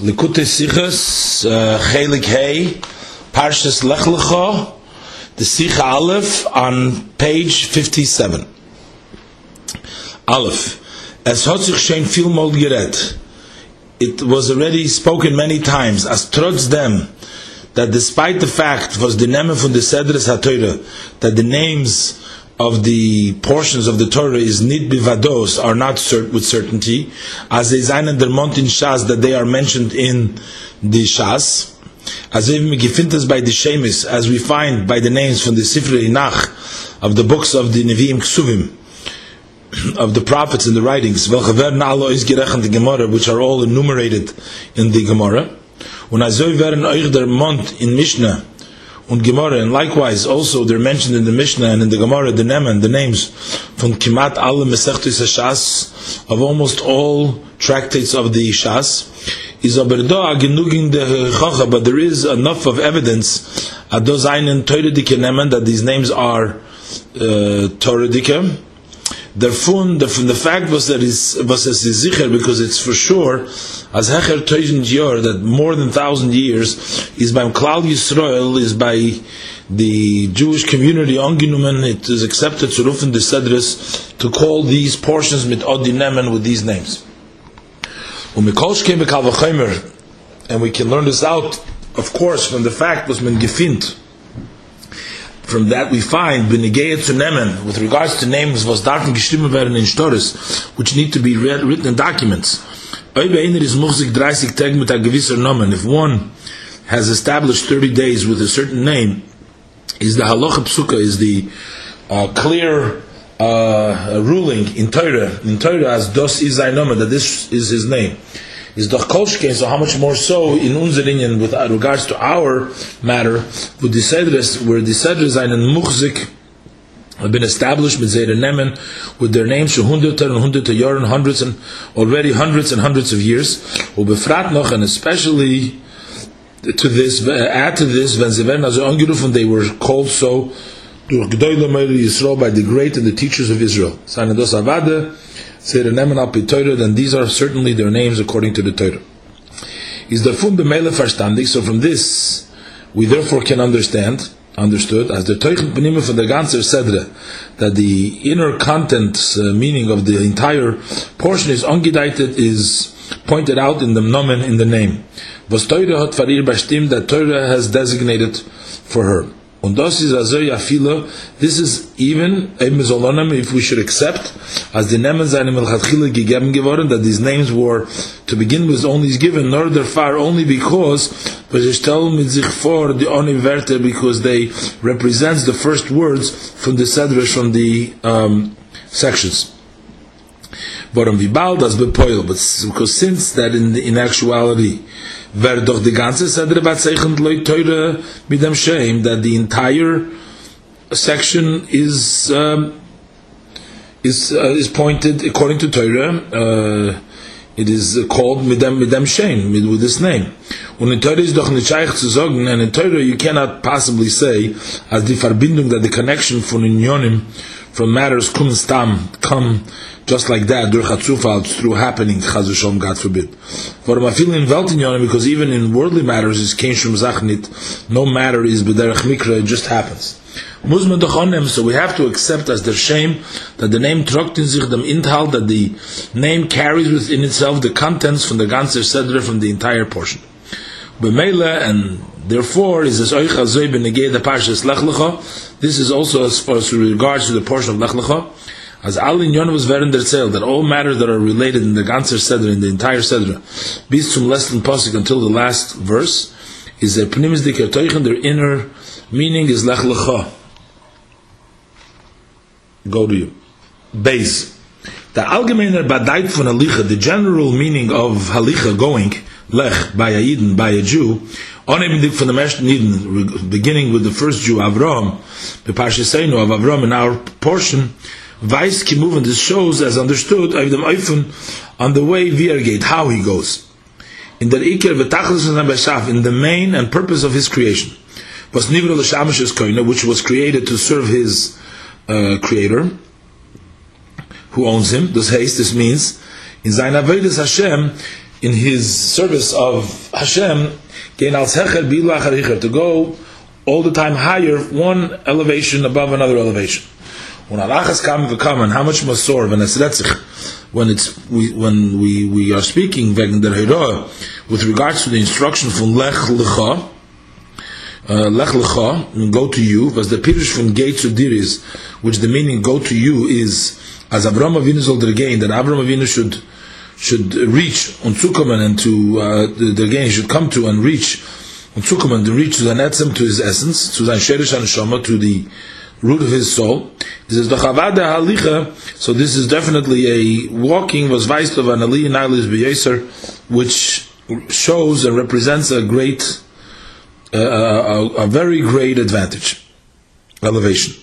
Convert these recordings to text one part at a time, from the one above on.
Likute Sichas, uh, Chelik Hey, Parshas Lech Lecha, the Sikha Aleph on page 57. Aleph. As hat sich schon viel mal geredet. It was already spoken many times, as trotz them, that despite the fact was the name von the Sedres HaTorah, that the names of the portions of the Torah is nit bivados are not cert- with certainty, as they zayn in der Mont in Shas that they are mentioned in the Shas, as if gefintas by the Shemis, as we find by the names from the Sifre Inach of the books of the Nevi'im Ksuvim, of the prophets and the writings, which are all enumerated in the Gemara. Der Mont in Mishnah und Gemara, and likewise also they're mentioned in the Mishnah and in the Gemara, the Neman, the names from Kimat alle Mesechtus Shas, of almost all tractates of the Shas, is aber da genugin de Chacha, but there is enough of evidence at those einen Teure Neman that these names are uh, Torah dike, Davon, the, the fact was that is was as is zicher because it's for sure as hecher tausend year that more than thousand years is by Klal Yisrael is by the Jewish community angenommen it is accepted to rufen the sedres to call these portions mit odinemen with these names. And we can learn this out of course from the fact was men gefind from that we find benegayat to nemen with regards to names was darfen gestimmt werden in stores which need to be read, written in documents. Oibe einer muchzik 30 tag mit a nomen. If one has established 30 days with a certain name is the halacha psuka is the uh, clear uh, ruling in Torah in Torah as dos is nomen that this is his name is doch kolshke so how much more so in unseren with uh, regards to our matter with the sedres where the sedres einen muchzik have been established with their nemen with their names for hundred and hundred years and hundreds and already hundreds and hundreds of years. Noch and especially to this uh, add to this when they were also angerufen they were called so durch Yisrael by the great and the teachers of Israel. Seine dos avade say the nemen al Torah, then these are certainly their names according to the Torah. Is the fun b'meile verstandig? So from this, we therefore can understand, understood, as the Teuchen Benime from the ganzer Sedre, that the inner content, uh, meaning of the entire portion is ungedeitet, is pointed out in the nomen, in the name. Was Torah hat farir bashtim, that Torah has designated for her. Und das ist also ja viele, this is even, a Zolonim, if we should accept, as the Nemen seine Melchatchile gegeben geworden, that these names were, to begin with, only given, nor far, only because, but sie stellen mit sich vor, die Oni Werte, because they represents the first words from the Sedrish, from the um, sections. Warum wie bald das bepoil, but because since that in, in actuality, wer doch die ganze Sedre batzeichend loy teure mit dem Shem, that the entire section is um, is uh, is pointed according to Torah. Uh, it is called mit dem mit dem Shem, mit with this name. Und in Torah ist doch nicht scheich zu sagen, and in Torah you cannot possibly say, as die Verbindung, that the connection von Unionim, from matters kum stam, come just like that, durch Hatzufal, through happening, Chazushalom, God forbid. Warum I feel in Weltinyonim, because even in worldly matters, is kein shum zachnit, no matter is b'derech mikra, it just happens. Muzman doch so we have to accept as their shame that the name in sich dem Inhalt, that the name carries within itself the contents from the ganzer Sedre, from the entire portion. B'meila, and therefore, is this oich azoy b'negei the parshas Lech Lecha, this is also as far as regards to the portion of Lech Lecha, as all in Yon was verin der that all matters that are related in the ganzer Sedra, in the entire Sedra, bis zum letzten Pasuk until the last verse, is a pnimis dikatoichen, their inner meaning is lech lecha. Go to you. Base. The allgemeiner badait von halicha, the general meaning of halicha going, lech, by a Yidden, by a Jew, only from the Meshach Yidden, beginning with the first Jew, Avram, the Parshaseinu of Avram in our portion, Weiss Kimuven, this shows as understood Eifun on the way Viergate, how he goes. In the Iker in the main and purpose of his creation. Was Nivra L'Shamish Koina, which was created to serve his uh, creator, who owns him. This haste, this means, in Zayin Avedis Hashem, in his service of Hashem, to go all the time higher, one elevation above another elevation. When alachas kam v'kaman, how much masor v'nesretzich, when it's we, when we, we are speaking wegen der with regards to the instruction from lech lecha, uh, lech lecha, go to you, was the pirush from gate to diris, which the meaning go to you is as Avram Avinu gain, that Avram Avinu should should reach on Zukommen and to uh, the, the gain should come to and reach on Zukommen to reach to the netzem to his essence, to the sherish and shama, to the root of his soul. This is the chavada halicha. So this is definitely a walking was vice of an aliyah nailis beyeser, which shows and represents a great, uh, a, a, very great advantage, elevation.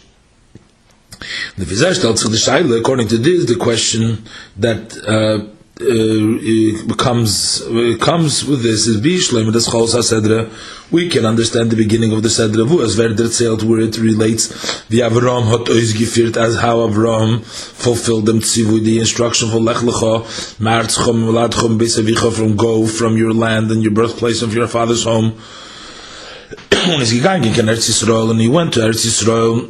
The Vizar stellt the Shaila, according to this, the question that uh, uh, comes uh, comes with this is Bishleim das Chol Sedra. We can understand the beginning of the Sedra Vu as Verder zählt where it relates the Avram hat ois geführt as how Avram fulfilled them tzivu the instruction for Lech Lecha Martzchom Vladchom Besavicha from go from your land and your birthplace of your father's home und ist gegangen in Eretz Yisrael and he went to Eretz Yisrael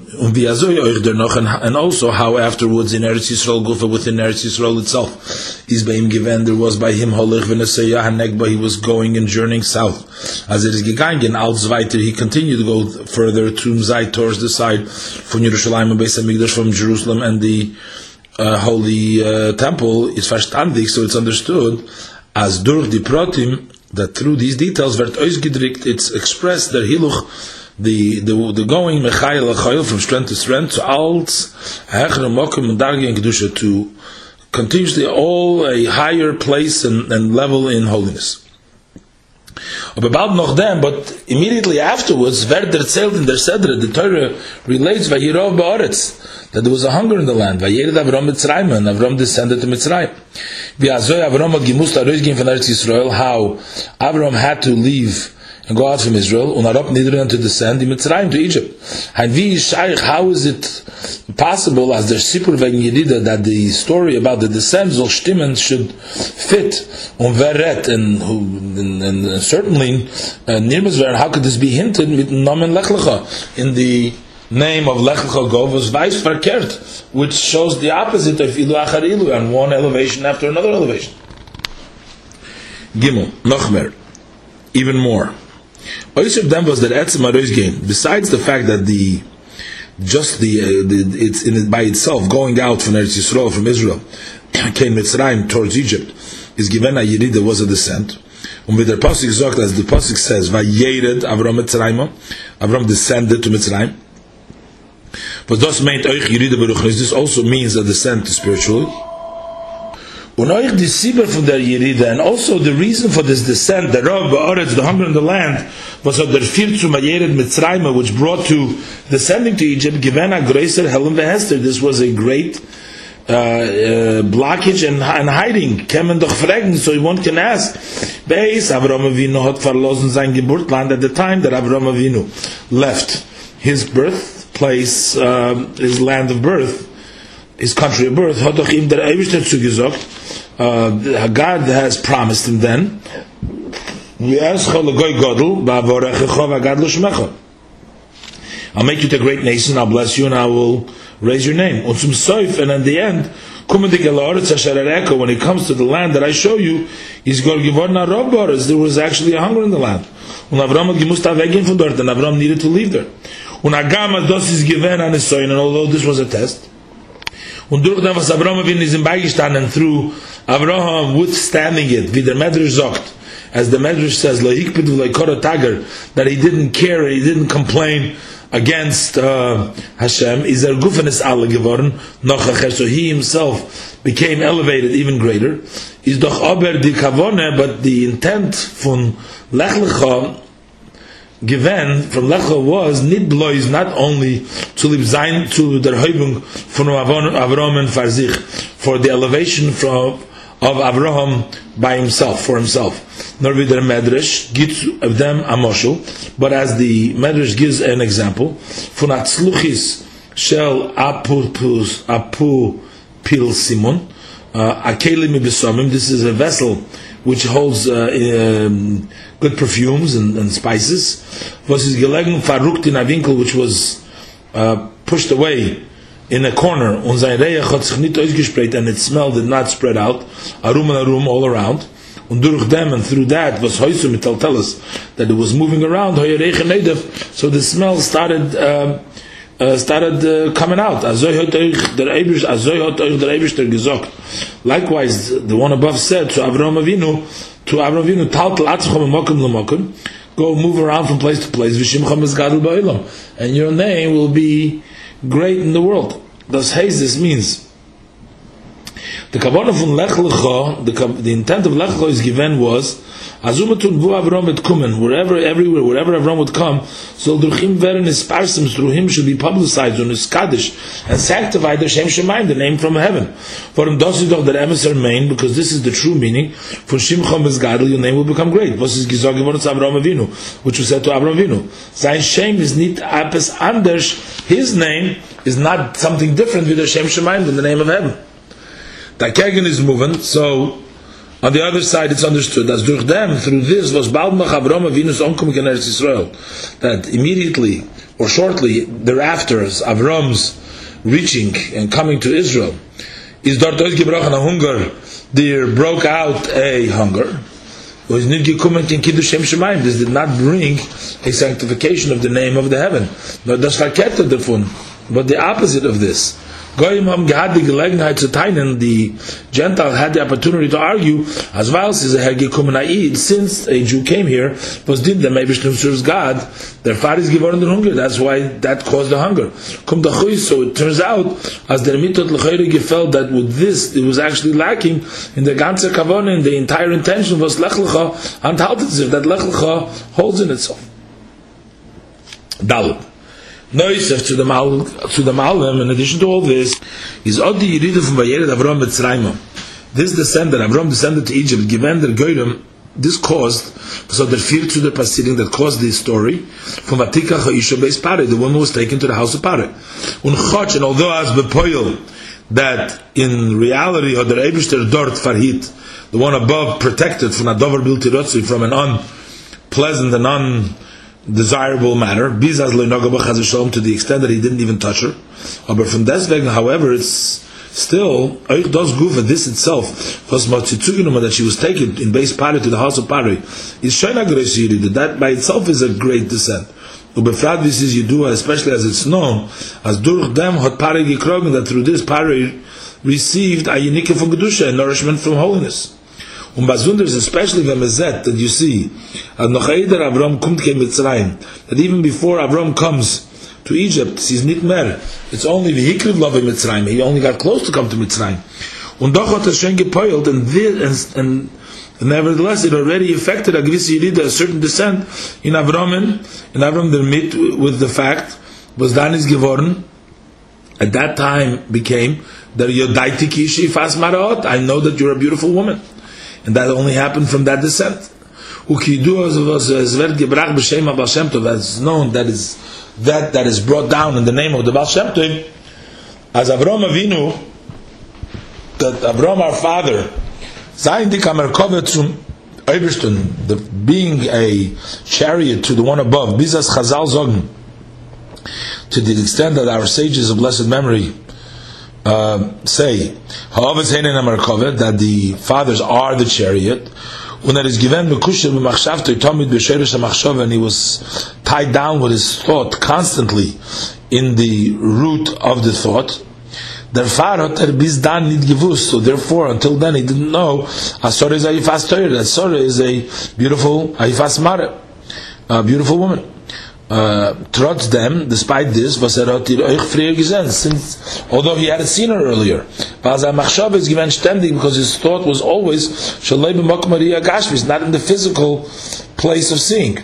and also how afterwards in Eretz Yisrael gufa within Eretz Yisrael itself is by him given there was by him holich v'neseyah hanegba he was going and journeying south. As it is gegangen als weiter he continued to go further to Mzai towards the side from Yerushalayim and Beis HaMikdash from Jerusalem and the uh, holy uh, temple is verstandig so it's understood as durch die Protim that through these details wird ausgedrückt it's expressed der hiluch the the the going mechayel chayil from strength to strength to als hechere mokum and dargi and kedusha to continuously all a higher place and, and level in holiness Bald noch dem, but immediately afterwards, wer der zählt in der Sedra, the Torah relates, Vayirov Ba'aretz, that there was a hunger in the land. Vayered Avram Mitzrayim, and Avram descended to Mitzrayim. V'azoy Avram had gemusst aroizgin from Eretz Yisrael, how Avram had to leave and go out from Israel, and Arab Nidran to descend in Mitzrayim to Egypt. And Shaykh, how is it possible, as der Sipur wegen Yerida, that the story about the descent of stimmen should fit on Veret, and, and, and certainly, uh, Nirmazver, how could this be hinted with Nomen Lechlecha in the name of Lech Gov was vice verkehrt, which shows the opposite of Ilu Achar Ilu, and one elevation after another elevation. Gimel, Nochmer, even more. Oisib them was that Etzem Aroiz game, besides the fact that the just the, uh, the it's in it by itself going out from Eretz Yisrael from Israel came Mitzrayim towards Egypt is given a Yerida was a descent. Und mit der Pasuk sagt, as the Pasuk says, Vayered Avram Mitzrayim, Avram descended to Mitzrayim. But das meint euch Yerida Baruch this also means a descent spiritually. Sibber von Yerida, and also the reason for this descent, the Rav Ba'aretz, the hunger in the land, was of the Fir zu Mayered Mitzrayim, which brought to descending to Egypt, given a greater Helen Vehester. This was a great uh, uh, blockage and, and hiding. Kämen doch fragen, so one can ask. Beis, Avram Avinu hat verlosen sein Geburtland at the time that Avram Avinu left his birth place, um, his land of birth, his country of birth, uh, God has promised him then, I'll make you a great nation, I'll bless you, and I will raise your name. And in the end, when it comes to the land that I show you, he's going to give There was actually a hunger in the land. Avram and Avram needed to leave there. And although this was a test, und durch dem, was Abraham Avinu ist ihm beigestanden, through Abraham withstanding it, wie der Medrash sagt, as the Medrash says, Lahikpid v'laikora tager, that he didn't care, he didn't complain against uh, Hashem, is er gufenes alle geworden, noch acher, so he himself became elevated even greater, is doch aber die kavone, but the intent von Lech Lecha, given from Lecha was nit is not only to live zain to der Heubung von Avram and Farzich for the elevation from of Avraham by himself for himself. Nor with der Medrash gives of them a moshel but as the Medrash gives an example von atzluchis shel apupus apu pil simon uh, a kelim this is a vessel which holds uh, um, good perfumes and, and spices. His gelegen verrucht in a winkel, which was uh, pushed away in a corner. Und and its smell did not spread out. A room and a room all around. Und durch them and through that was Mital tell us that it was moving around, so the smell started um, uh, started uh, coming out. Likewise, the one above said to Avraham Avinu, to Avraham Avinu, go move around from place to place, and your name will be great in the world. Thus, this means, the kavanah from Lech Lecha, the, the intent of Lech Lecha is given was, Azumatun vu Avram et kumen, wherever, everywhere, wherever Avram would come, so druchim veren his parsims, through him should be publicized on his Kaddish, and sanctified the Shem Shemaim, the name from heaven. For him does doch der emissar main, because this is the true meaning, for Shimchom is Gadol, your name will become great. Was is gizog zu Avram Avinu, which was said to Avram Avinu. Sein Shem is nit apes anders, his name is not something different with the Shem Shemaim than the name of heaven. Dagegen is moving, so on the other side, it's understood that durch them, through this, was bald mach Avram Avinu's onkomik in Eretz Yisrael. That immediately or shortly thereafter, Avram's reaching and coming to Israel, is dort ausgebrochen a hunger, there broke out a hunger. Was nicht gekommen in Kiddush Shem Shemaim. This did not bring a sanctification of the name of the heaven. But the opposite of this. Goyim haben gehad die Gelegenheit zu teilen, the Gentile had the opportunity to argue, as well as a gekommen Aid, since a Jew came here, was did them, maybe serves God, their father is given the hunger, that's why that caused the hunger. Kum so it turns out, as the mitot l'chayre felt that with this, it was actually lacking in the ganze kavon, and the entire intention was lech lecha, and that lech lecha holds in itself. Dalit. Noisef to the Mal to the Malvim, in addition to all this, is Odi Yeridah from Vayered Avram Mitzrayim. This descendant, Avram descended to Egypt, given their Goyim, this caused, so the fear to the Pasidim that caused this story, from Vatika Ha'isha Beis Pare, the one who was taken to the house of Pare. Un Chach, and although as Bepoil, that in reality, or the Dort Farhit, the one above protected from a Dover Biltirotzi, from an unpleasant and un desirable matter. To the extent that he didn't even touch her. But from however, it's still does gufa this itself was that she was taken in base pari to the house of pari is shayna that that by itself is a great descent. Ubefrad this is especially as it's known, as durch dem hot pari gekrogen, that through this pari received a unique from Kedusha, a nourishment from holiness. Und besonders, especially when Mezet, that you see, as noch eider Avram kommt kein Mitzrayim, that even before Avram comes to Egypt, he's nicht mehr, it's only the Hikriv love in Mitzrayim, he only got close to come to Mitzrayim. Und doch hat er schon gepoilt, and, this, and, and nevertheless, it already affected a gewisse Yerida, a certain descent in Avram, in Avram der mit with the fact, was dann ist geworden, at that time became, that Yodaiti Kishi Fas Marot, I know that you're a beautiful woman and that only happened from that descent. As known that is that that is brought down in the name of the Baal Shem Tov, as Avram Avinu, that Avram our father, the being a chariot to the one above, bizas Chazal zogen, to the extent that our sages of blessed memory uh, say that the fathers are the chariot when that is given and he was tied down with his thought constantly in the root of the thought so therefore, until then he didn't know, Asora is a Torah, Asora is a beautiful, a Yifas Mare, a beautiful woman. Uh, trotz them, despite this, was er hat ihr euch früher gesehen, since, although he had seen her earlier. Weil sein Machshav is given ständig, because his thought was always, shalei b'mok Maria Gashmis, not in the physical place of seeing.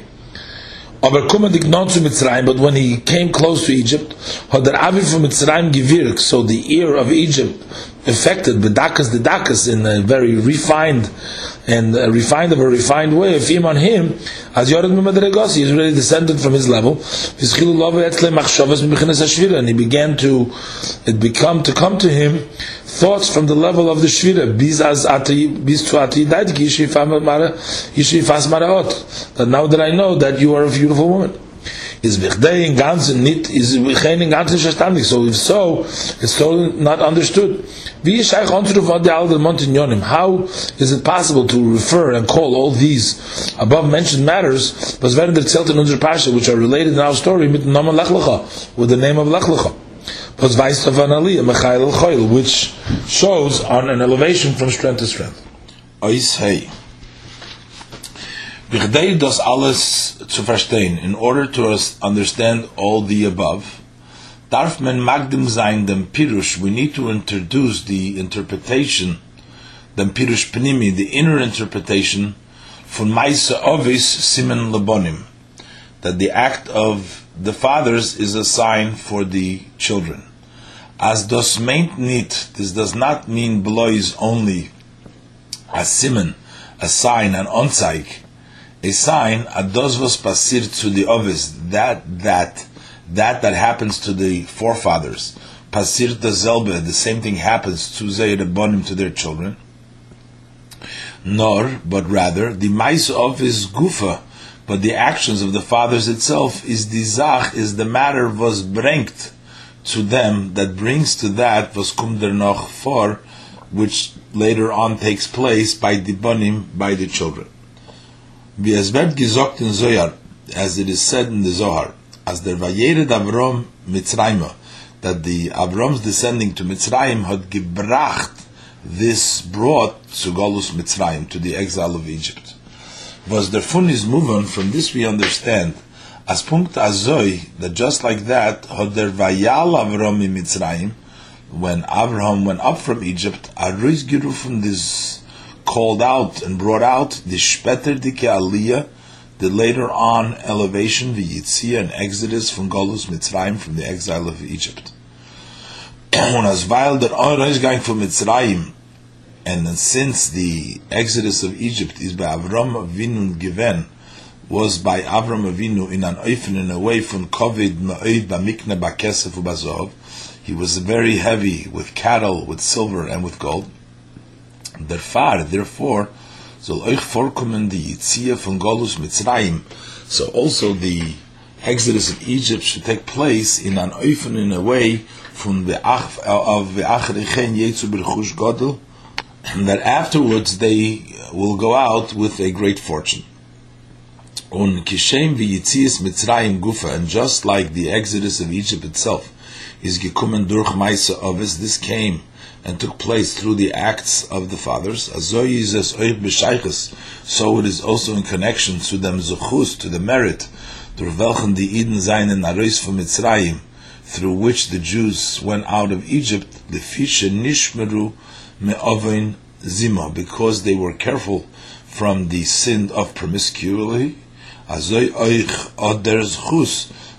Aber kummen dik non zu Mitzrayim, but when he came close to Egypt, hat der Avi from Mitzrayim gewirkt, so the ear of Egypt affected bedakas the dakas in a very refined and uh, refined of a refined way. If him on him as Yored Mimadregos he is really descended from his level. And he began to it become to come to him thoughts from the level of the shvira. Bis as ati bis to ati that now that I know that you are a beautiful woman is vichdei in ganzen nit is vichdei in ganzen verstandig. So if so it's still not understood. Wie is eigentlich onto von der alter montignonim how is it possible to refer and call all these above mentioned matters was werden der zelt in unserer pasha which are related in our story mit namen lachlecha with the name of lachlecha was weiß of an aliyah mechail al which shows on an elevation from strength to strength. Ois hey Bichdei das alles zu verstehen, in order to understand all the above, darf man magdim sein dem Pirush, we need to introduce the interpretation, dem Pirush Pnimi, the inner interpretation, von Maisa Ovis Simen Labonim, that the act of the fathers is a sign for the children. As dos meint nit, this does not mean blois only a simen, a sign, an onzeig, a sign ados was pasir to the ovis that that that that happens to the forefathers. Pasir zelbe the same thing happens to zayrabonim to their children. Nor but rather the mice of his gufa but the actions of the fathers itself is the zach is the matter was bringt to them that brings to that was kum der noch for which later on takes place by the bonim by the children wie es wird gesagt in Zohar, as it is said in the Zohar, as der Vayered Avrom Mitzrayim, that the Avrom's descending to Mitzrayim had gebracht this brought to Golus Mitzrayim, to the exile of Egypt. Was der Fun is moving, from this we understand, as punkt azoi, that just like that, had der Vayal Avrom in Mitzrayim, when Avraham went up from Egypt, Aruiz Gerufun this called out and brought out the Shpeter Dike Aliyah, the later on elevation, the Yitzia and Exodus from Golus Mitzrayim, from the exile of Egypt. when as that is going from Mitzrayim, and since the exodus of Egypt is by Avram Avinu given, was by Avram Avinu in an oifen and away from Kovid Ma'id Bamikne Bakesef Ubazov, he was very heavy with cattle, with silver, and with gold. Therefore, therefore, soll euch vorkommen die Yitzia von Golus Mitzrayim. So also the exodus of Egypt should take place in an open in a way from the ach of the achrichen yetzu berchush godel, and that afterwards they will go out with a great fortune. On kishem v'yitzias Mitzrayim gufa, and just like the exodus of Egypt itself is gekommen durch Maisa Ovis, this came and took place through the acts of the fathers, so it is also in connection to them zuchus, to the merit, through welchen die Eden sein in Arois from Mitzrayim, through which the Jews went out of Egypt, the lefisha nishmeru me'ovein zima, because they were careful from the sin of promiscuity,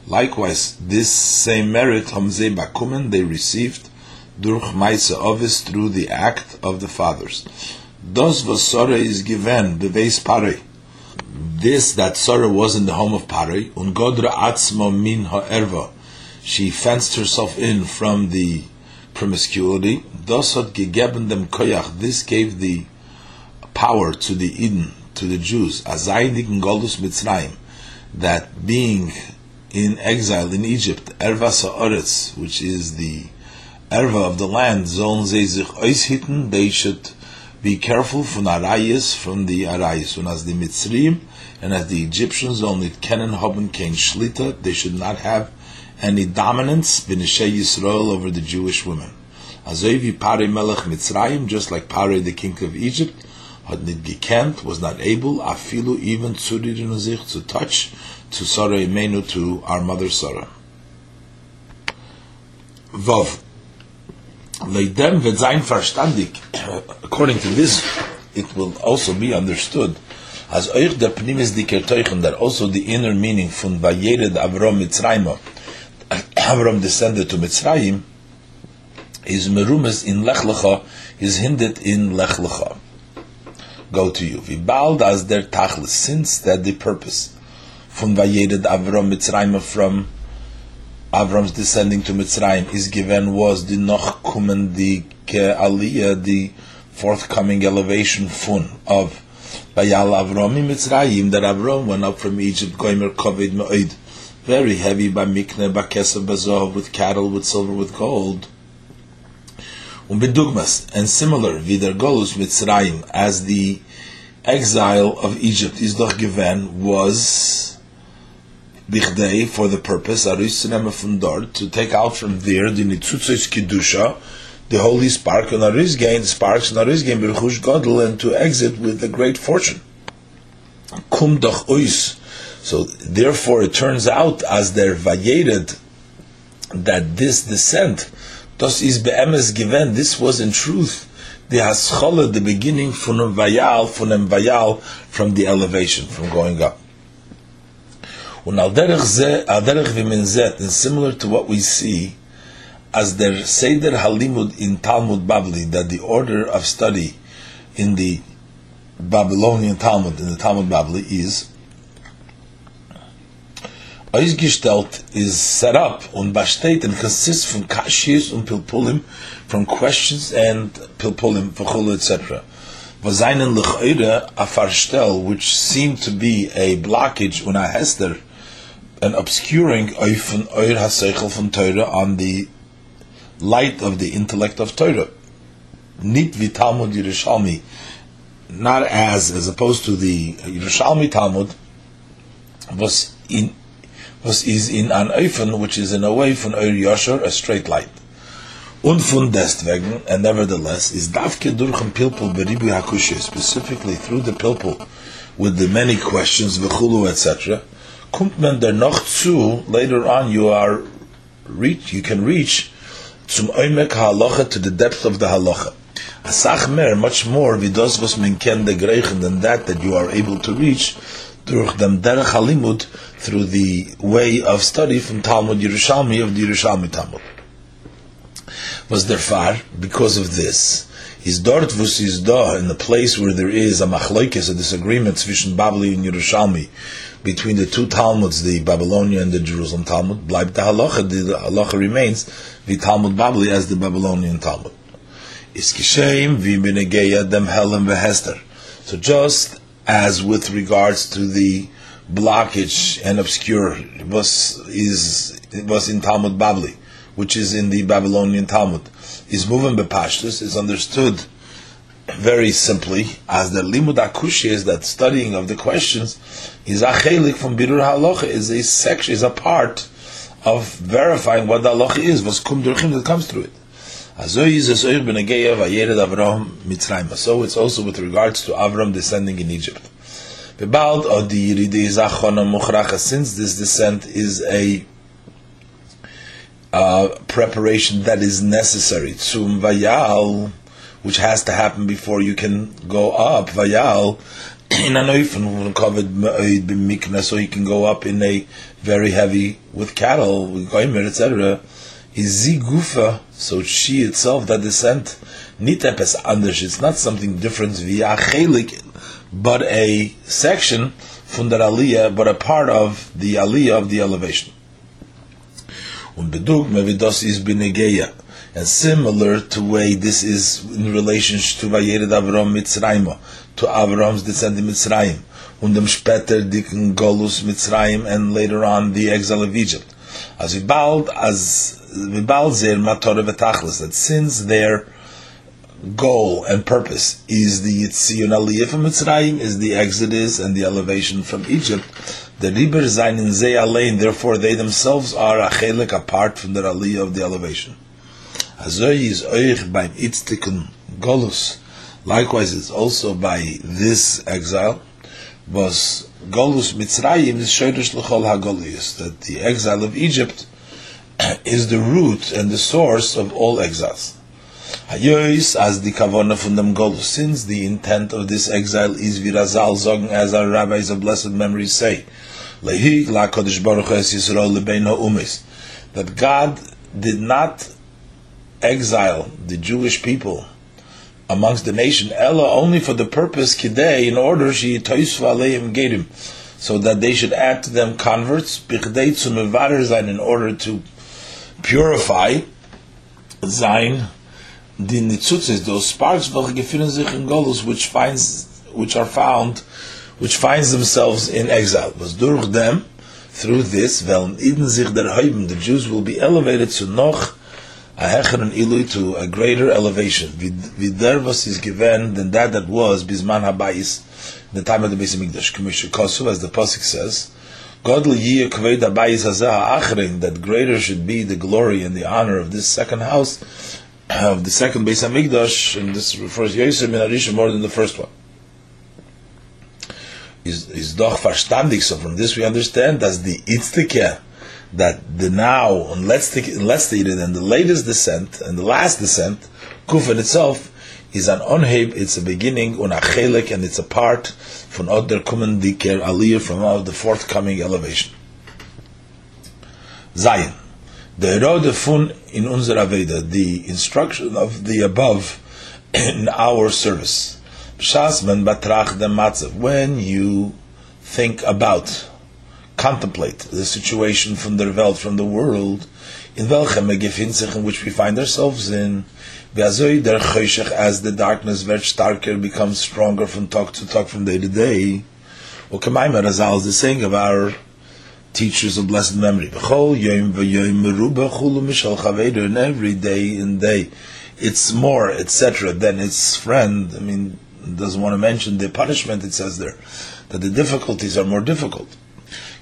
likewise this same merit, hamzei bakumen, they received durch Maisa Ovis through the act of the fathers. Das was Sora is given beveis Pare. This that Sora was in the home of Pare, und Godra Atzma min ha'erva. She fenced herself in from the promiscuity. Das hat gegeben dem Koyach. This gave the power to the Eden, to the Jews, azaynigen Goldus Mitzrayim, that being in exile in Egypt, Erva Sa'oretz, which is the erva of the land, sollen they should be careful von Arayis, from the Arayis. Und as the Mitzrim and as the Egyptians only kennen haben kein Shlita, they should not have any dominance, b'neshei Yisrael, over the Jewish women. Azoivi Pare Melech Mitzrayim, just like Pare, the king of Egypt, had not was not able, afilu even zuridin sich to touch to Sarah Imenu, to our mother Sarah. Vav, Leidem wird sein verstandig. According to this, it will also be understood as euch der Pnimis diker teuchen, that also the inner meaning von Vayered Avram Mitzrayim, Avram descended to Mitzrayim, is merumas in Lech Lecha, is hindered in Lech Lecha. Go to you. Vibald as their tachlis, since that the purpose from Vayered Avram Mitzrayim from Avram's descending to Mitzrayim. Is given was the noch kumen the aliyah, the forthcoming elevation fun of Bayal Avram in Mitzrayim that Avram went up from Egypt goimer kovid me'oid very heavy by mikne by kesef bazov with cattle with silver with gold. Um bedugmas and similar vider golus Mitzrayim as the exile of Egypt. Is doch given was bichdei for the purpose arisinem from dort to take out from there the nitzutzos kedusha, the holy spark, and aris gain sparks and aris gain berchush godel, and to exit with a great fortune. Kum doch ois. So therefore, it turns out as they're that this descent, das is beemes given. This was in truth the haschala, the beginning from vayal, from vayal, from the elevation, from going up. Und al derech ze, al derech zet, and similar to what we see as der Seder Halimud in Talmud Babli, that the order of study in the Babylonian Talmud, in the Talmud Babli, is Eisgestellt is set up und besteht and consists from kashis und pilpulim, from questions and pilpulim, v'chulu, etc. Vazainen l'ch'eire a farstel, which seemed to be a blockage un a hester, an obscuring von Eir HaSeichel von Torah on the light of the intellect of Torah. Nit vi Talmud Yerushalmi, not as, as opposed to the Yerushalmi Talmud, was in was is in an Eufen, which is in a way from Eir Yosher, a straight light. Und von deswegen, and nevertheless, is davke durchem pilpul beribu hakushya, specifically through the pilpul, with the many questions, v'chulu, etc., kommt der noch zu, later on you are reach, you can reach zum oimek halacha to the depth of the halacha. Asach mer, much more, vidos was men ken de greichen than that, that you are able to reach durch dem derech halimud, through the way of study from Talmud Yerushalmi, of the Yerushalmi Talmud. Was there far, because of this, is dort vus is da, in the place where there is a machlokes, a disagreement between Babli and Yerushalmi, between the two Talmuds, the Babylonian and the Jerusalem Talmud, bleibt the halacha, the halacha remains the Talmud Babli as the Babylonian Talmud. So just as with regards to the blockage and obscure was is was in Talmud Babli, which is in the Babylonian Talmud, is moving bepashtus is understood very simply as the limud akushi is that studying of the questions is a chelik from birur halacha is a section is a part of verifying what the halacha is was kum durchim that comes through it. So it's also with regards to Avram descending in Egypt. Since this descent is a uh, preparation that is necessary, which has to happen before you can go up. in an covered uh, mikna, so he can go up in a very heavy with cattle, goimer, etc. Is zigufa, so she itself that descent nitepes anders. It's not something different via chelik, but a section from the aliyah, but a part of the aliyah of the elevation. Um, Und bedug mevidos is binegeya and similar to way this is in relation to Vayered Avram Mitzrayim, to Avram's descendant Mitzrayim, und dem später dicken Golus Mitzrayim, and later on the exile of Egypt. As we bald, as we bald zer mator v'tachlis, that since their goal and purpose is the Yitzion Aliyah from Mitzrayim, is the exodus and the elevation from Egypt, the Riber Zayin in Zeh Alein, therefore they themselves are a chelik apart from the Aliyah of the elevation. Azoy is oich by itztikun golus. Likewise, it's also by this exile was golus mitzrayim is shoydish l'chol hagolius that the exile of Egypt is the root and the source of all exiles. Hayois as the kavona from them golus. Since the intent of this exile is virazal zogen as our rabbis of blessed memory say, lehig la kodesh baruch es yisrael lebeino umis, that God did not exile the Jewish people amongst the nation, Ella only for the purpose kidei, in order she toisva aleim gedim, so that they should add to them converts, bichdei zu in order to purify sein, the nitzutzes, those sparks, welche sich in Golus, which finds, which are found, which finds themselves in exile. Was durch them, through this, well, in sich der Heuben, the Jews will be elevated to noch a hecheren ilui to a greater elevation. Vider was is given than that that was bisman habayis, the time of the Beis Hamikdash. Commissioner Kosu, as the pasuk says, God yiyah kved habayis hazah achrin, that greater should be the glory and the honor of this second house, of the second Beis Hamikdash, and this refers Yosef min Arisha more than the first one. Is is doch verstandig. So from this we understand that the itztike that the now take let's stated and the latest descent and the last descent, kufan itself is an onheb. It's a beginning un a and it's a part from other kommen diker aliyah from all the forthcoming elevation. Zion. The Rode fun in unser Aveda, the instruction of the above in our service. When you think about, contemplate the situation from the from the world, in in which we find ourselves in, as the darkness becomes stronger from talk to talk, from day to day. Kamaima Razal is the saying of our teachers of blessed memory. And every day and day, it's more, etc., than its friend. I mean, doesn't want to mention the punishment, it says there, that the difficulties are more difficult.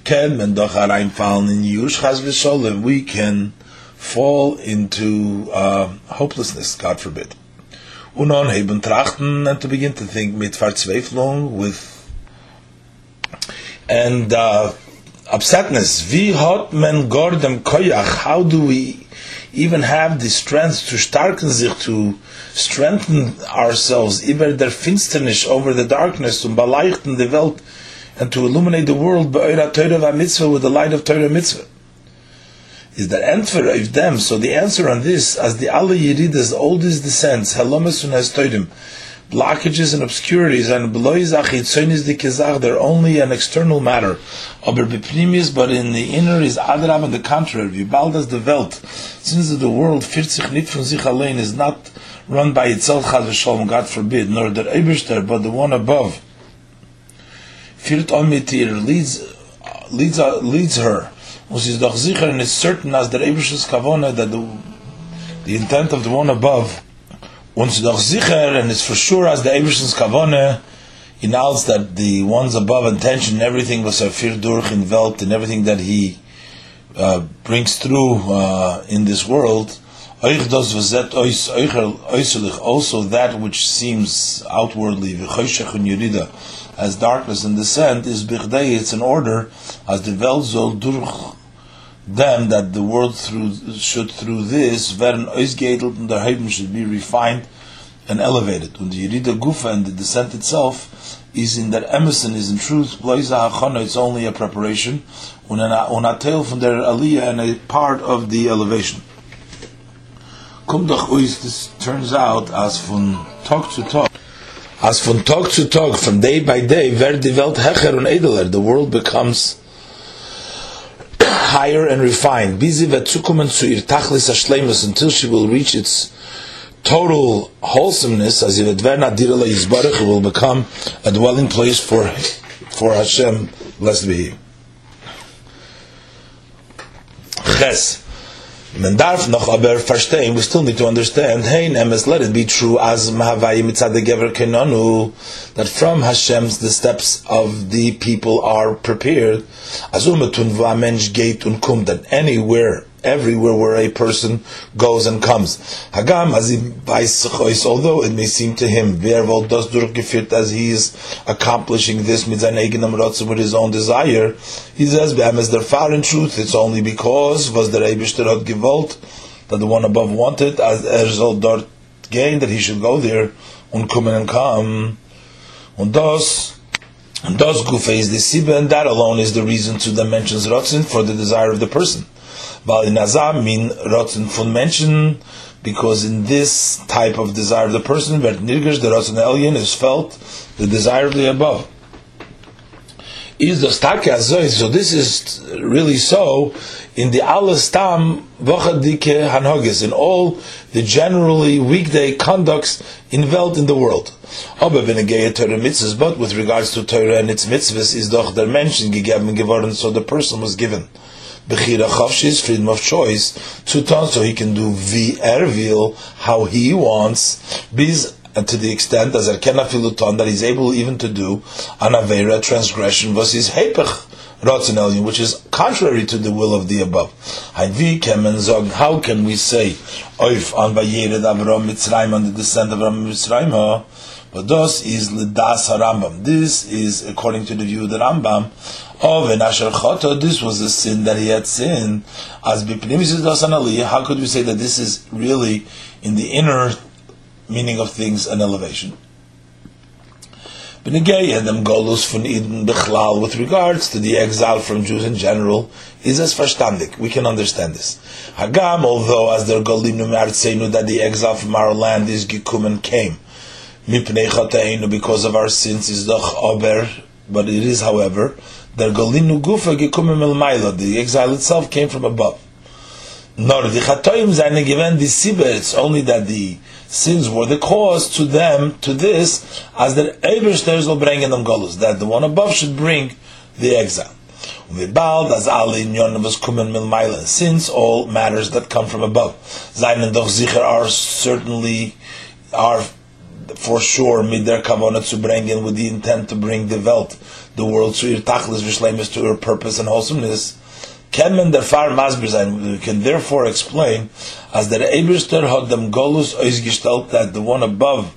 We can fall into uh, hopelessness, God forbid. Unon heben trachten, and to begin to think mit Verzweiflung, with and uh, upsetness. Wie hat men gordem koyach? How do we even have the strength to starken sich, to strengthen ourselves, über der Finsternis, over the darkness, um beleuchten the Welt, and to illuminate the world, mitzvah, with the light of Torah mitzvah? Is the answer of them? So the answer on this, as the Allah Yeridas, oldest descents, halomasun has Torah, blockages and obscurities and they're only an external matter aber but in the inner is adrab on the contrary wie bald the welt since the world führt sich nicht von sich allein is not run by itself shalom god forbid nor der eberster but the one above führt on leads leads leads her und sie ist doch sicher and is certain as der eberster kavona that the the intent of the one above uns doch sicher and it's for sure as the Ebershon's Kavone announced that the ones above intention everything was a fir durch in and everything that he uh, brings through uh, in this world. Also that which seems outwardly v'choshech and yurida as darkness and descent is bichdei it's an order as the Welt soll durch them that the world through should through this werden ausgeedelt and the Heiden should be refined and elevated. And the Yerida Gufa and the descent itself is in that Emerson is in truth it's only a preparation on a tail from their aliyah and a part of the elevation. Kum doch this turns out as from talk to talk as from talk to talk, from day by day, wer die Welt hecher und edeler, the world becomes higher and refined. Busy zukommen zu ihr tachlis ashlemus until she will reach its total wholesomeness, as if Adverna Dirala Yisbarach will become a dwelling place for for Hashem. Blessed be He. Ches. Darf noch aber verstehen, we still need to understand, hey, emes, let it be true, as mahavai mitzad gever kenonu, that from Hashem's the steps of the people are prepared, as umetun v'amensh gate unkum, that anywhere everywhere where a person goes and comes. Hagam although it may seem to him, does durchgeführt as he is accomplishing this with his own desire, he says, as der far in truth, it's only because was der Eibishter hat gewollt, that the one above wanted, as er soll dort gain, that he should go there, und kommen and come. Und das, and das Gufa is the Sibba, and that alone is the reason to the mentions Rotzin for the desire of the person. Weil in Azam min rotzen von Menschen because in this type of desire of the person, where nirgash the Ratzon Elyon is felt the desire of the above. Is the so this is really so in the alastam vachadike hanhogis in all the generally weekday conducts involved in the world. Aber wenn Torah mitzvahs, but with regards to Torah and its mitzvahs, is doch der Menschen gegeben geworden, so the person was given. Bechira Chavshis, freedom of choice, turn so he can do V Ervil how he wants, bis and to the extent as er kenna filuton that he's able even to do an avera transgression his hepech Ratzon which is contrary to the will of the above. How can we say, Oif on Vayered Avram Mitzrayim on the descent of Avram Mitzrayim? But this is Lidas Rambam. This is according to the view of the Rambam. Of an Asher Choto, this was a sin that he had sinned. As how could we say that this is really in the inner meaning of things an elevation? Golus with regards to the exile from Jews in general is as verstandig. We can understand this. Hagam, although as their Golim Numartseinu that the exile from our land is Gikumen came. Mipnei because of our sins is doch ober, but it is however, their Golinu Gufa Gikumen Milmaila, the exile itself came from above. Nor the Chatoim Zaine given the Sibbe, it's only that the sins were the cause to them to this, as the Ebersters will bring in them golus, that the one above should bring the exile. Since all matters that come from above, seinen doch sicher are certainly are for sure mid their kavanah to bring in with the intent to bring the Welt, the world to ir tachlis v'shleimus to her purpose and wholesomeness can der far masbir sein. We can therefore explain as der Eberster had them golus oizgestalt that the one above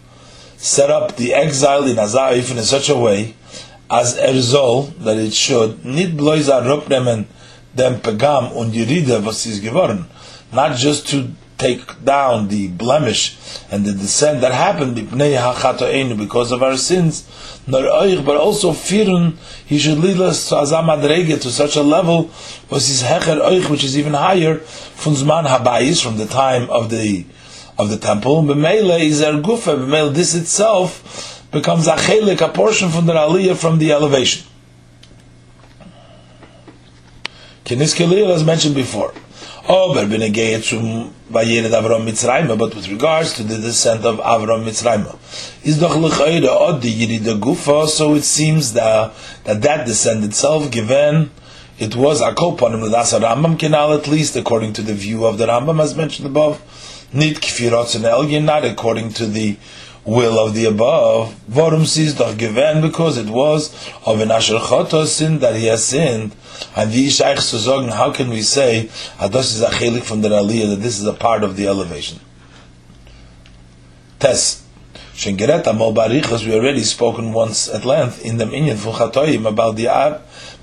set up the exile in Azaif in such a way as erzol that it should nit bloiza rupnemen dem pegam und yerida was is geworden. Not just to take down the blemish and the descent that happened because of our sins, but also fearing he should lead us to to such a level was his hecher oich which is even higher from habayis from the time of the of the temple. B'meile is er gufa. B'meile this itself becomes a chelik, a portion from the aliyah from the elevation. Kenis as mentioned before. Ober bin Vayered Avram Mitzrayim, but with regards to the descent of Avram Mitzrayim, is doch lechoyre od the Yirida Gufa, so it seems that, that that descent itself, given it was a kolponim l'dasa Rambam canal, at least according to the view of the Rambam as mentioned above, nit kfirot and not according to the will of the above, vorum sees doch given because it was of an asher chotos sin that he has sinned, and the Shaykh zu how can we say, das is a chelik from the Aliyah, that this is a part of the elevation? Tes. Shengeret Amol Barichas, we already spoken once at length in the Minyan Fuchatoyim about the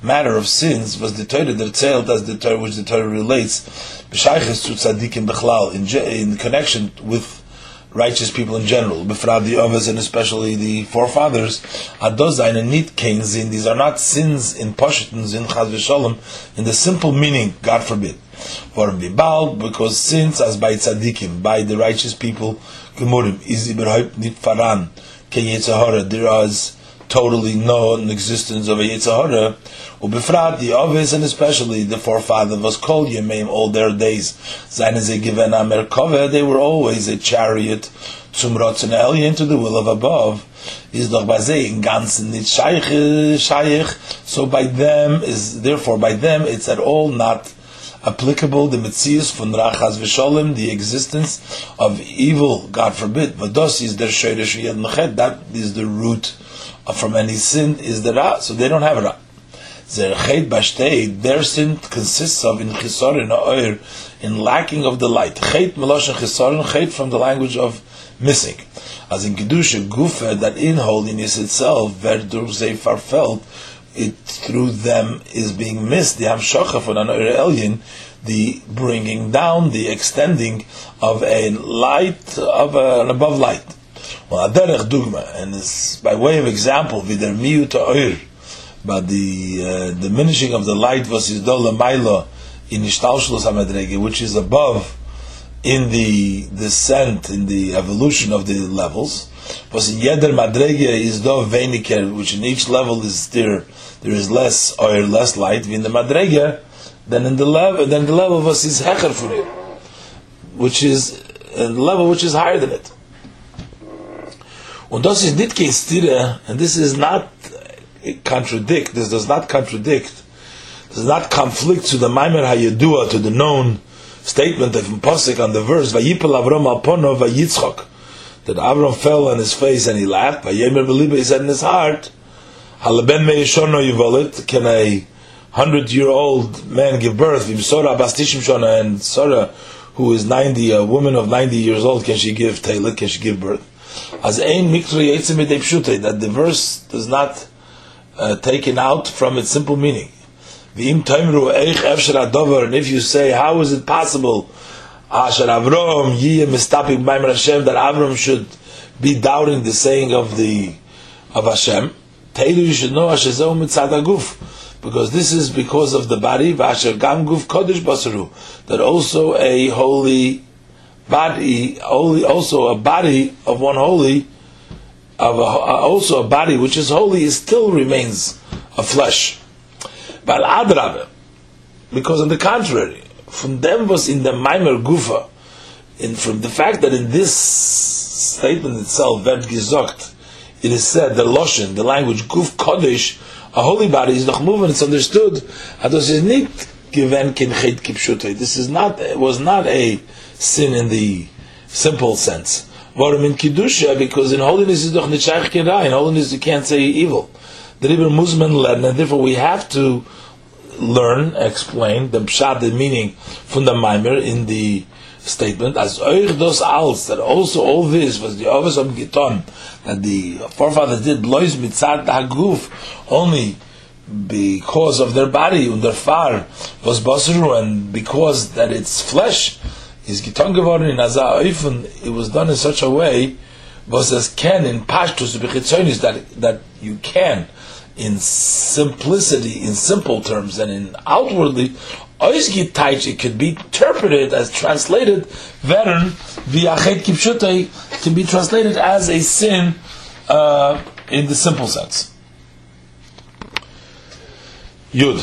matter of sins was the Torah that sailed as the Torah which the Torah relates, B'shayches to tzaddikim bechlal, in, in connection with righteous people in general, befrad the others and especially the forefathers, adozain and nit zin. These are not sins in poshetins in chaz v'sholem in the simple meaning. God forbid. For bibal because sins as by tzaddikim, by the righteous people, gemurim is iberhoip nit faran ken yitzahara. There is totally no existence of a yitzahara Ubefrat, the obvious and especially the forefather was called Yemeim all their days. Zayin ze given Amerkove, they were always a chariot zum Rotzen Elien to the will of above. Is doch sie in ganzen nit shaykh, so by them is therefore by them it's at all not applicable the mitzias von rachas v'sholem, the existence of evil, God forbid. But thus is their shayrish that is the root from any sin is the ra, so they don't have ra. Their chet bashtei, their sin consists of in chisorin oir, in lacking of the light. Chet melosh chisorin, chet from the language of missing. As in kedusha gufa, that in holiness itself, verdur zeifar felt, it through them is being missed. The hamshocha for an alien, the bringing down, the extending of a light of a, an above light. Well, aderech dugma, and it's by way of example, vider miut oir but the uh, diminishing of the light was his dola maila in ishtalshlos hamadrege, which is above in the descent, in the evolution of the levels. Was in Yeder Madrege is do weniger, which in each level is there, there is less or less light. In the Madrege, then in the level, then the level was is Hecher which is a level which is higher than it. Und das ist nicht kein Stire, and this is not uh, contradict, this does not contradict, does not conflict to the Maimer HaYedua, to the known statement of Pasik on the verse, Vayipel Avram Alpono Vayitzchok, that Avram fell on his face and he laughed, Vayemer Beliba, he said in his heart, Halaben Meishono Yivolit, can a hundred year old man give birth, Vimsora Bastishim Shona, and Sora, who is 90, a woman of 90 years old, can she give Taylor, can she give birth? As ein mikri pshute, that the verse does not uh, taken out from its simple meaning. V'im taimru eich efshar adover, and if you say, how is it possible, asher Avram yiyeh mistapik b'mayim Hashem, that Avram should be doubting the saying of the of Hashem, Teilu, you should know asher zeu mitzad aguf, because this is because of the body, v'asher gam guf kodesh basaru, that also a holy body, also a body of one holy, of a, also a body which is holy, is still remains a flesh. But adrabe, because on the contrary, from them was in the Maimer Gufa, in from the fact that in this statement itself, Vert Gizokt, it is said the Loshen, the language Guf Kodesh, a holy body is noch moving, it's understood. This is not was not a sin in the simple sense. Warum in Kiddusha? Because in holiness is doch nicht In holiness you can't say evil. The Rebbe Musman led, and therefore we have to learn, explain the pshat, the meaning from the Maimer in the statement as euch dos als that also all this was the office of Giton that the forefathers did lois mitzad haguf only because of their body and their far was basru and because that it's flesh is getan geworden in Azar it was done in such a way, was as can in Pashtus, that, that you can, in simplicity, in simple terms, and in outwardly, it could be interpreted as translated, Veren, Viachet Kipshutei, can be translated as a sin uh, in the simple sense. Yud.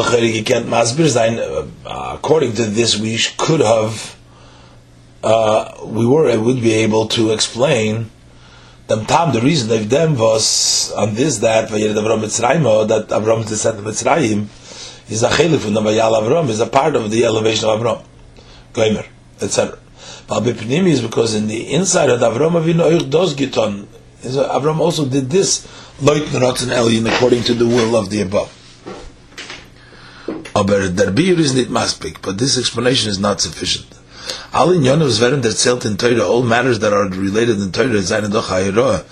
Lecherik gekent masbir sein. Uh, according to this, we could have, uh, we were, would be able to explain the time, the reason of them was on this, that, Vayered Avram Mitzrayim, that Avram descent of Mitzrayim, is a chilif from the Vayal Avram, is a part of the elevation of Avram. Goimer, etc. But Bipnimi is because in the inside of the Avram Avinu Euch Dos Giton, Avram also did this, Elyon according to the will of the above. Aber der Bier is but this explanation is not sufficient. All in erzählt in Torah, all matters that are related in Torah, doch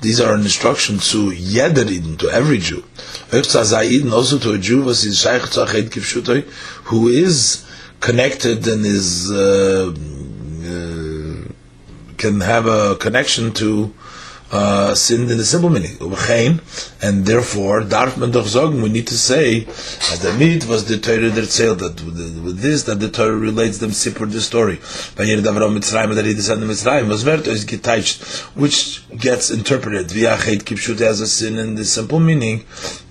these are an instruction to jeder Eden, to every Jew. also to a Jew, who is connected and is, uh, uh, can have a connection to uh, sinned in the simple meaning, and therefore, darf man doch sagen, we need to say, as the meat was the Torah that sailed, that with this, that the Torah relates them separate the story. That he descended Mitzrayim, was is getaicht, which gets interpreted, via chet kipshut as a sin in the simple meaning,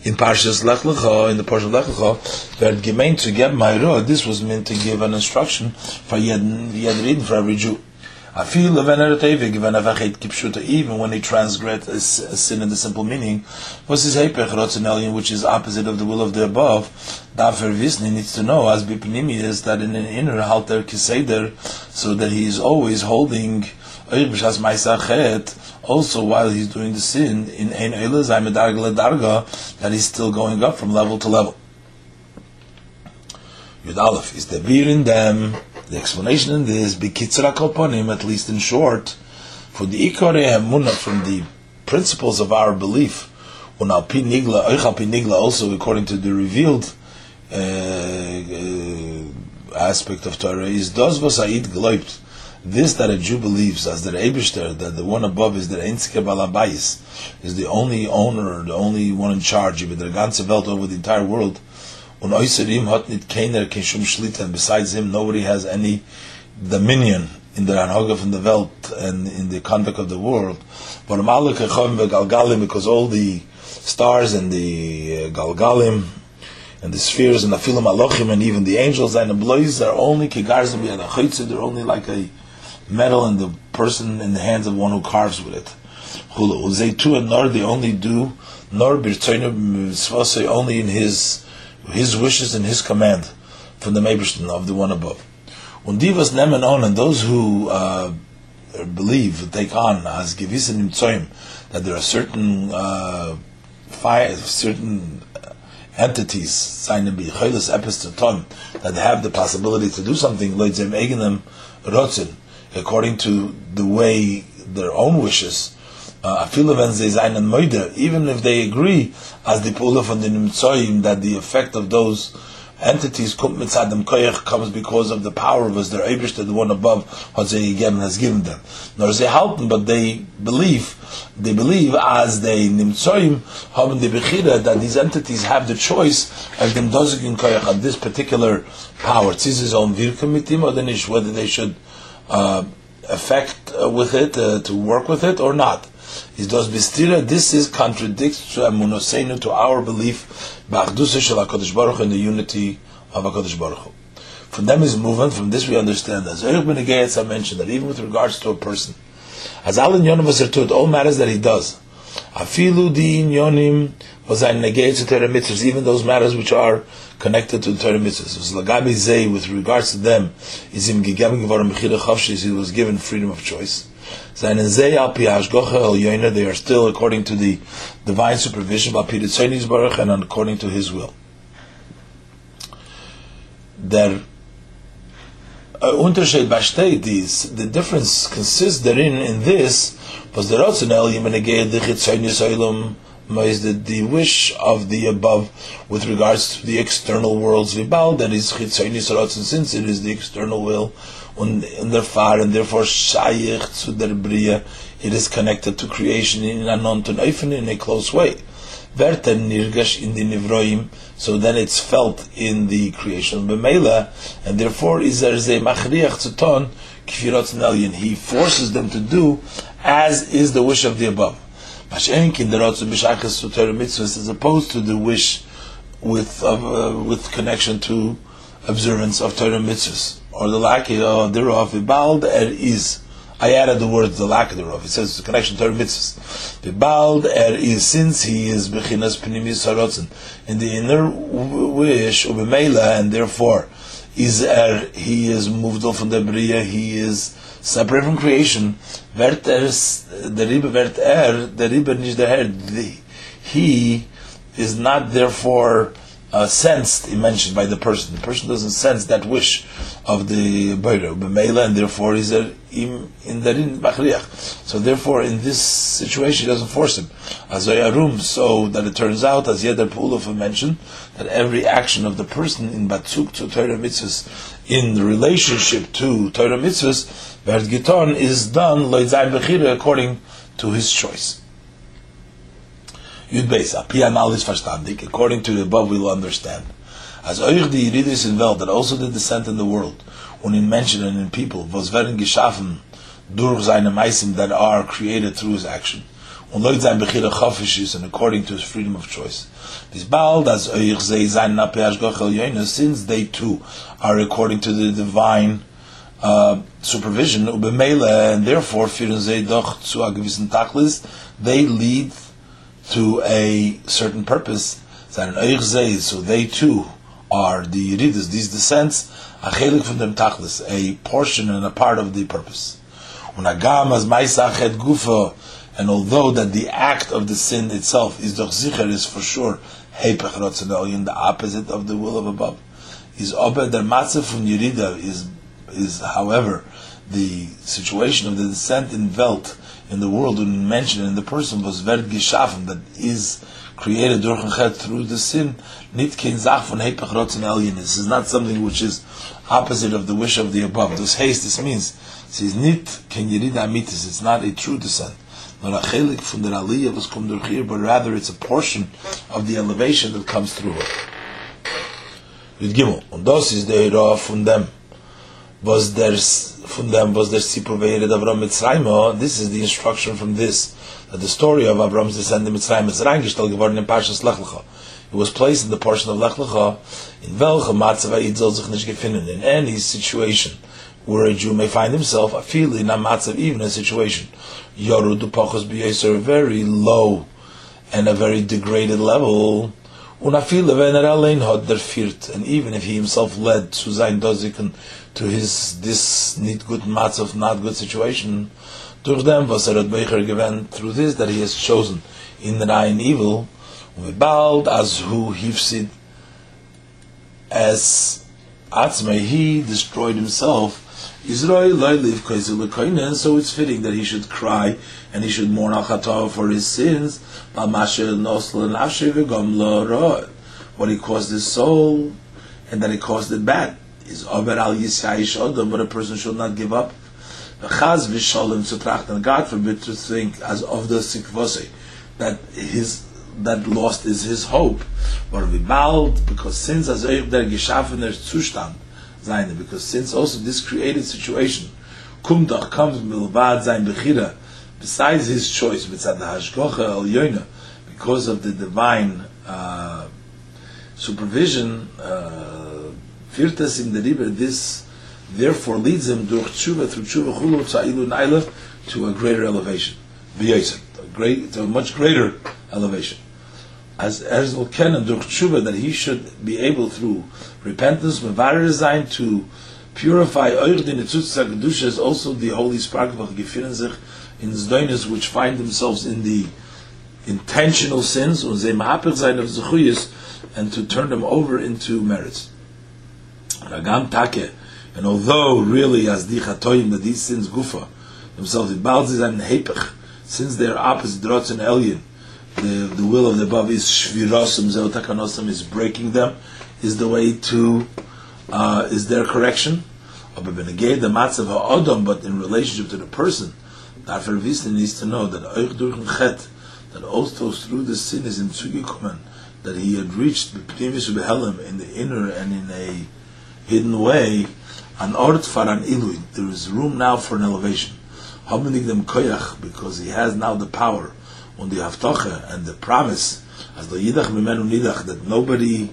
in Parshas Lech Lecha, in the of Lech Lecha, where gemeint to get my this was meant to give an instruction for Yed for every Jew. Even when they transgress a sin in the simple meaning, was his hepech which is opposite of the will of the above. Dafer Visni needs to know as bipnimi is that in an inner halter kiseder, so that he is always holding also while he's doing the sin in ein darga that he's still going up from level to level. Yud Aleph is the beer in them. The explanation in this, Bikitzra Koponim, at least in short, for the Ikore Emunah, from the principles of our belief, Nigla, also according to the revealed uh, uh, aspect of Torah, is Dos Vosait Gloibt. This that a Jew believes, as the Eibishter, that the one above is the Einzige Balabais, is the only owner, the only one in charge, even the ganze Welt over the entire world, und äußerim hat nit keiner kein Shlita, and besides him nobody has any dominion in the Anhoga from the Welt and in the conduct of the world. But Galgalim, because all the stars and the uh, Galgalim and the spheres and the Filim Alochim and even the angels and the blois are only Kigarzim Yadachitze, they're only like a metal in the person in the hands of one who carves with it. Hulu. too and nor they only do nor birtzoinu only in his his wishes and his command from the Mebishtin of the one above. When divas nemen on and those who uh, believe take on as gewissen im that there are certain uh, fire, certain entities sign be choiles epistaton that have the possibility to do something leitzem eigenem rotzen according to the way their own wishes even if they agree as the pula from the nimtsoyim that the effect of those entities comes because of the power of us, their Abish, the one above, again has given them. Nor is they help but they believe, they believe as they nimtsoyim, haben the bechira, that these entities have the choice of them dozigin koyach on this particular power. It's his own virkamitim, or the whether they should uh, affect uh, with it, uh, to work with it, or not. Is does bistira, this is contradicts to amunosenu, to our belief, ba'achdusa shel HaKadosh Baruch in the unity of HaKadosh Baruch. From them is movement, from this we understand that Zohar ben I mentioned that even with regards to a person, as al inyonim was all matters that he does, afilu di inyonim was ein negayet to Torah mitzvahs, even those matters which are connected to the Torah mitzvahs. Was lagabi zay, with regards to them, is im gigam gevarim b'chira chavshis, he was given freedom of choice. They are still according to the divine supervision by Peter Baruch and according to His will. Der uh, Unterschied besteht is the difference consists therein in this was the Ratzon El Yimenegei the Chitzonius Olam the, the wish of the above with regards to the external worlds vibal that is Chitzonius Ratzon since it is the external will und Fahr and therefore shaykh zu der Bria it is connected to creation in a non-ton in a close way. Verten nirgash in the nivroim so then it's felt in the creation of Bemela and therefore is there a machriach tzuton kfirot nelyin he forces them to do as is the wish of the above. As opposed to the wish with uh, with connection to observance of Torah mitzvahs or the lack of thereof, Vibald er is. I added the word the lack thereof. It says the connection to Torah mitzvahs. Vibald er is since he is bechinas pnimis harotzen in the inner wish of Bemela, and therefore is er he is moved off from the bria. He is separate from creation. Vert er the ribe vert er the ribe nicht the Herr. He is not therefore uh, sensed, mentioned by the person. The person doesn't sense that wish of the Beira, B'meila, and therefore he's a, in darin bachriach. So therefore, in this situation, he doesn't force him. Room, so that it turns out, as Yeder Pulov mentioned, that every action of the person in Batzuk to Torah mitzvahs, in the relationship to Torah mitzvahs, Verd Giton, is done, according to his choice. Yud Beis, according to the above we will understand. As euch die Yiridis in Welt, that also the descent in the world, und in Menschen and in people, was werden geschaffen durch seine Meisim that are created through his action. Und leut sein Bechira Chafish is, and according to his freedom of choice. Bis bald, as euch sei sein Napeash Gochel Yoina, since they too are according to the divine uh, supervision, ubemele, and therefore, führen sie doch zu a gewissen Tachlis, they lead to a certain purpose, so they too are the Yeridas, these descents, a chelik from them tachlis, a portion and a part of the purpose. Unagam as maisachet gufa, and although that the act of the sin itself is doch sicher, is for sure hepech rotzenolian, the opposite of the will of above, is ober der matzah from Yerida is is however the situation of the descent in Welt in the world when mentioned in the person was verd that is created durch through the sin nit kein zach von hepech rotzen alien this is not something which is opposite of the wish of the above. This haste this means is nit ken yirid amitis it's not a true descent. Not a chelik from the aliyah was come durch here but rather it's a portion of the elevation that comes through it. Yud Gimel. Und das ist der Hira von dem was der von dem was der Siprovere Avram Mitzrayim oh, this is the instruction from this that the story of Avram's descent in Mitzrayim is reingestellt geworden in Parshas Lech Lecha it was placed in the portion of Lech Lecha in welche Matzav Eid soll sich in any situation where a Jew may find himself, a feeling, a matzav, even a situation. Yoru du pachos b'yeser, very low and a very degraded level. Unafile wenn er allein hat der viert, and even if he himself led to sein Doziken to his this not good matzav, not good situation, durch dem, was er hat Becher gewinnt, through this that he has chosen in the nine evil, bald as who hifsid as Atzmei, he destroyed himself Israel so it's fitting that he should cry and he should mourn al for his sins. What he caused his soul and that he caused it bad is over al but a person should not give up. Chaz v'sholem zu trachten, God forbid to think as of the sikvose that his that lost is his hope. But we bald because since as der geschaffener Zustand sein, because since also this created situation, kum doch comes milvad sein bechira, besides his choice, mitzad hashgocha el yoina, because of the divine uh, supervision, uh, firtas in the river, this therefore leads him durch tshuva, through tshuva chulu tza'ilu naila, to a greater elevation. V'yosef, a great, to a much greater elevation as Erzl Kenan durch tshuva that he should be able through repentance, mevarer sein to purify netzutz kedusha is also the holy spark of gefinnen sich in zdoinus which find themselves in the intentional sins und ze mahaper sein of zechuyis and to turn them over into merits. Ragam take and although really as di chatoim that these sins gufa themselves and hepech since they are opposite drotz and alien the, the will of the above is shvirosum zeotakanosum is breaking them is the way to uh, is their correction. But in relationship to the person that needs to know that that also through the sin is in zugekumen that he had reached the primis in the inner and in a hidden way an ort for an iluin. There is room now for an elevation. Hominik them koyach because he has now the power on the Haftache and the promise as the Yidach Mimenu Nidach that nobody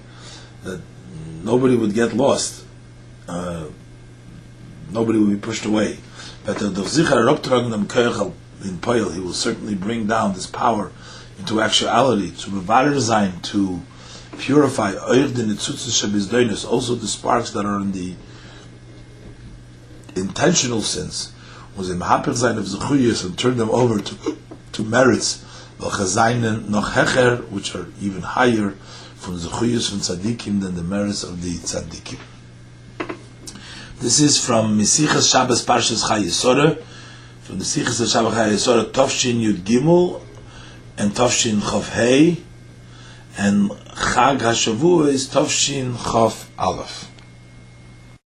that nobody would get lost, uh, nobody would be pushed away. But the in Poil, he will certainly bring down this power into actuality to Mevarer Zain, to purify also the sparks that are in the intentional sins, was in of and turn them over to, to merits noch hecher, which are even higher from zechuyos from tzaddikim than the merits of the tzaddikim. This is from Mesichas Shabbos Parshas Chayesora, from the Mesichas Shabbos Chayesora, Tovshin Yud Gimel, and Tovshin Chof Hei, and Chag HaShavua is Tovshin Chof Aleph.